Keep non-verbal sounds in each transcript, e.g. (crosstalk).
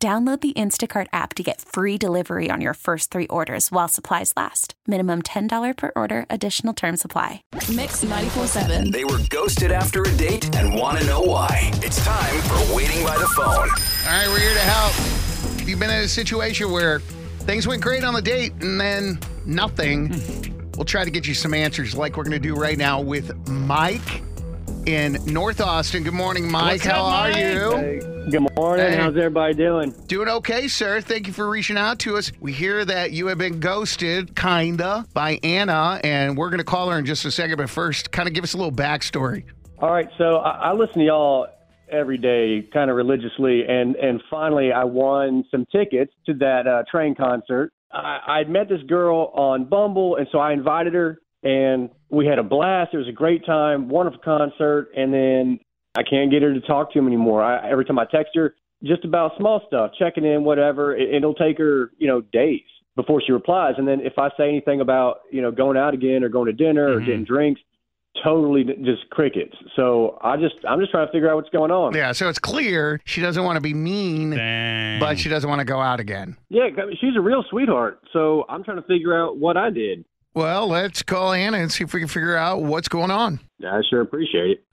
Download the Instacart app to get free delivery on your first three orders while supplies last. Minimum $10 per order, additional term supply. Mix 94.7. They were ghosted after a date and want to know why. It's time for Waiting by the Phone. All right, we're here to help. If you've been in a situation where things went great on the date and then nothing, hmm. we'll try to get you some answers like we're going to do right now with Mike in North Austin. Good morning, Mike. What's How up, are Mike? you? Hey, good morning. Hey. How's everybody doing? Doing okay, sir. Thank you for reaching out to us. We hear that you have been ghosted, kinda, by Anna, and we're going to call her in just a second. But first, kind of give us a little backstory. All right, so I, I listen to y'all every day, kind of religiously, and and finally I won some tickets to that uh, train concert. I, I'd met this girl on Bumble, and so I invited her, and we had a blast. It was a great time, wonderful concert, and then I can't get her to talk to him anymore. I, every time I text her, just about small stuff, checking in, whatever, it, it'll take her, you know, days before she replies. And then if I say anything about, you know, going out again or going to dinner or mm-hmm. getting drinks, totally just crickets. So I just, I'm just trying to figure out what's going on. Yeah, so it's clear she doesn't want to be mean, Dang. but she doesn't want to go out again. Yeah, she's a real sweetheart. So I'm trying to figure out what I did. Well, let's call Anna and see if we can figure out what's going on. I sure appreciate it.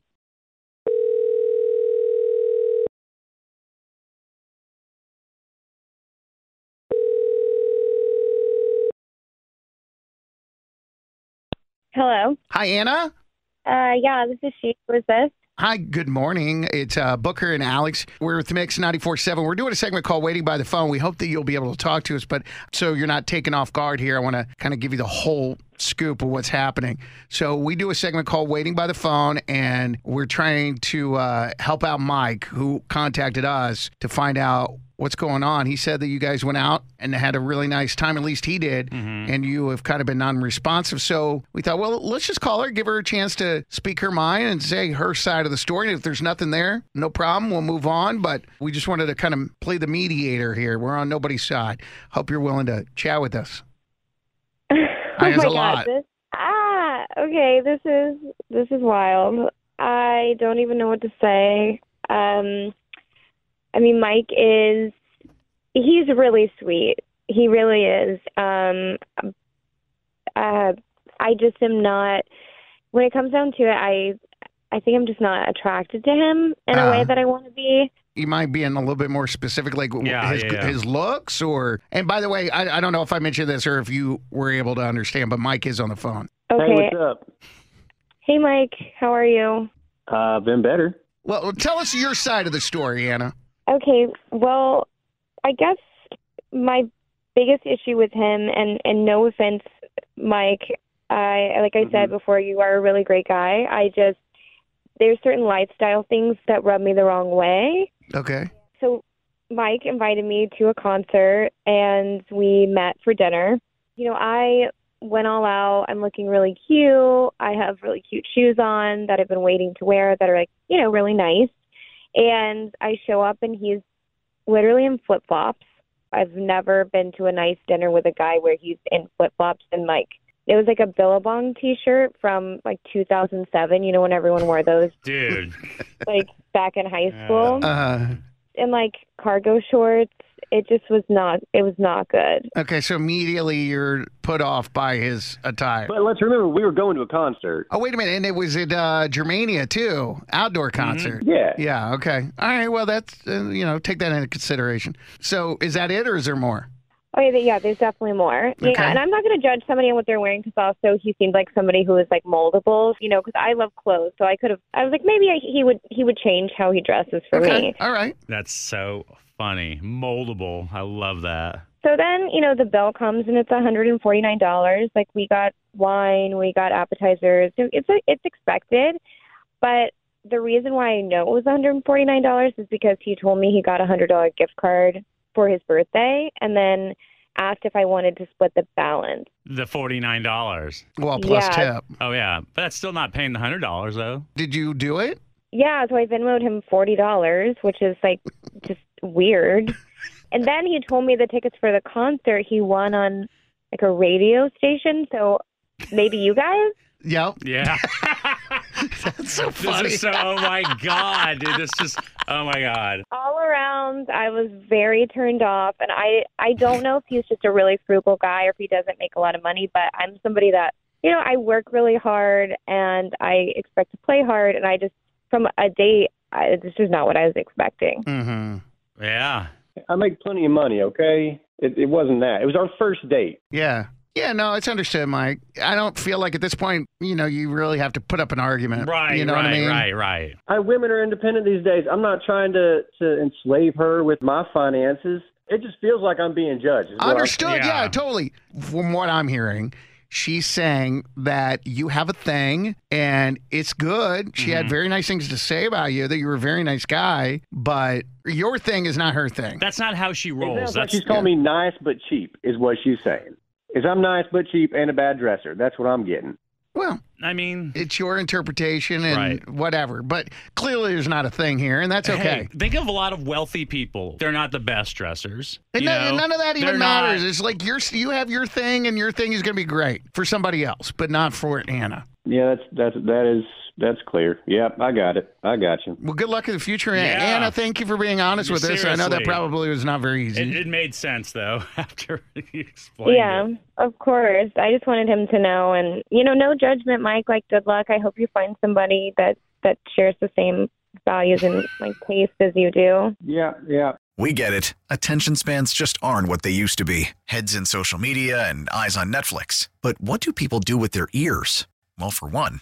Hello. Hi, Anna. Uh, yeah, this is she. Who is this? Hi, good morning. It's uh, Booker and Alex. We're with Mix 94.7. We're doing a segment called Waiting by the Phone. We hope that you'll be able to talk to us, but so you're not taken off guard here, I want to kind of give you the whole scoop of what's happening. So we do a segment called Waiting by the Phone, and we're trying to uh, help out Mike, who contacted us to find out what's going on. He said that you guys went out and had a really nice time, at least he did, and you have kind of been non-responsive. So we thought, well, let's just call her, give her a chance to speak her mind and say her side of the story. And if there's nothing there, no problem, we'll move on. But we just wanted to kind of play the mediator here. We're on nobody's side. Hope you're willing to chat with us. (laughs) oh my a God. lot. This, ah, okay. This is this is wild. I don't even know what to say. Um, I mean, Mike is he's really sweet. He really is. Um, uh, I just am not. When it comes down to it, I I think I'm just not attracted to him in a way Uh. that I want to be. You might be in a little bit more specific, like Yeah, his, yeah, yeah. his looks, or. And by the way, I, I don't know if I mentioned this or if you were able to understand, but Mike is on the phone. Okay. Hey, what's up? Hey, Mike. How are you? Uh, been better. Well, tell us your side of the story, Anna. Okay, well, I guess my biggest issue with him, and and no offense, Mike, I like I mm-hmm. said before, you are a really great guy. I just there's certain lifestyle things that rub me the wrong way. Okay. So Mike invited me to a concert, and we met for dinner. You know, I went all out. I'm looking really cute. I have really cute shoes on that I've been waiting to wear that are like, you know, really nice. And I show up and he's literally in flip flops. I've never been to a nice dinner with a guy where he's in flip flops and like it was like a Billabong t-shirt from like 2007, you know when everyone wore those Dude. like back in high school Uh, and like cargo shorts. It just was not it was not good. okay, so immediately you're put off by his attire. But let's remember, we were going to a concert. Oh, wait a minute. And it was at uh, Germania, too. Outdoor concert. Yeah. Yeah, okay. All right, well, that's, uh, you know, take that into consideration. So is that it or is there more? Oh yeah, yeah, there's definitely more. Okay. Yeah, and I'm not going to judge somebody on what they're wearing because also he seemed like somebody who was like moldable, you know, because I love clothes, so I could have. I was like, maybe I, he would he would change how he dresses for okay. me. All right. That's so funny. Moldable. I love that. So then, you know, the bill comes and it's $149. Like we got wine, we got appetizers. So It's it's expected, but the reason why I know it was $149 is because he told me he got a $100 gift card for his birthday and then asked if I wanted to split the balance. The $49. Well, plus Yeah. tip. Oh, yeah. But that's still not paying the $100, though. Did you do it? Yeah, so I Venmoed him forty dollars, which is like just weird. And then he told me the tickets for the concert he won on like a radio station. So maybe you guys? Yep. Yeah. (laughs) That's so this funny. is so, oh my God, dude. This just, oh my God. All around, I was very turned off, and I I don't know if he's just a really frugal guy or if he doesn't make a lot of money. But I'm somebody that you know I work really hard and I expect to play hard, and I just from a date, I, this is not what I was expecting. hmm Yeah. I make plenty of money, okay? It, it wasn't that. It was our first date. Yeah. Yeah, no, it's understood, Mike. I don't feel like at this point, you know, you really have to put up an argument. Right, You know right, what I mean? right, right. I women are independent these days. I'm not trying to to enslave her with my finances. It just feels like I'm being judged. is what I'm- Understood. Yeah. Yeah. totally. From what I'm hearing, she's saying that you have a thing and it's good. She had mm-hmm. very nice things to say about you, that you were a very nice guy, but your thing is not her thing. That's not how she rolls. sounds like That's she's calling me nice but cheap, is what she's saying. Is I'm nice but cheap and a bad dresser. That's what I'm getting. Well, I mean, it's your interpretation and Right. whatever, but clearly there's not a thing here, and that's okay. Hey, think of a lot of wealthy people. They're not the best dressers. And you none, know? none of that even They're not- matters. It's like you're you have your thing, and your thing is going to be great for somebody else, but not for Anna. Yeah, that's that's that is that's clear. Yep, I got it. I got you. Well, good luck in the future, Anna. Yeah. Anna, thank you for being honest with us. I know that probably was not very easy. It, it made sense though (laughs) after you explained Yeah, it. of course. I just wanted him to know, and you know, no judgment, Mike. Like, good luck. I hope you find somebody that that shares the same values and like taste as you do. Yeah, yeah. We get it. Attention spans just aren't what they used to be heads in social media and eyes on Netflix. But what do people do with their ears? Well, for one,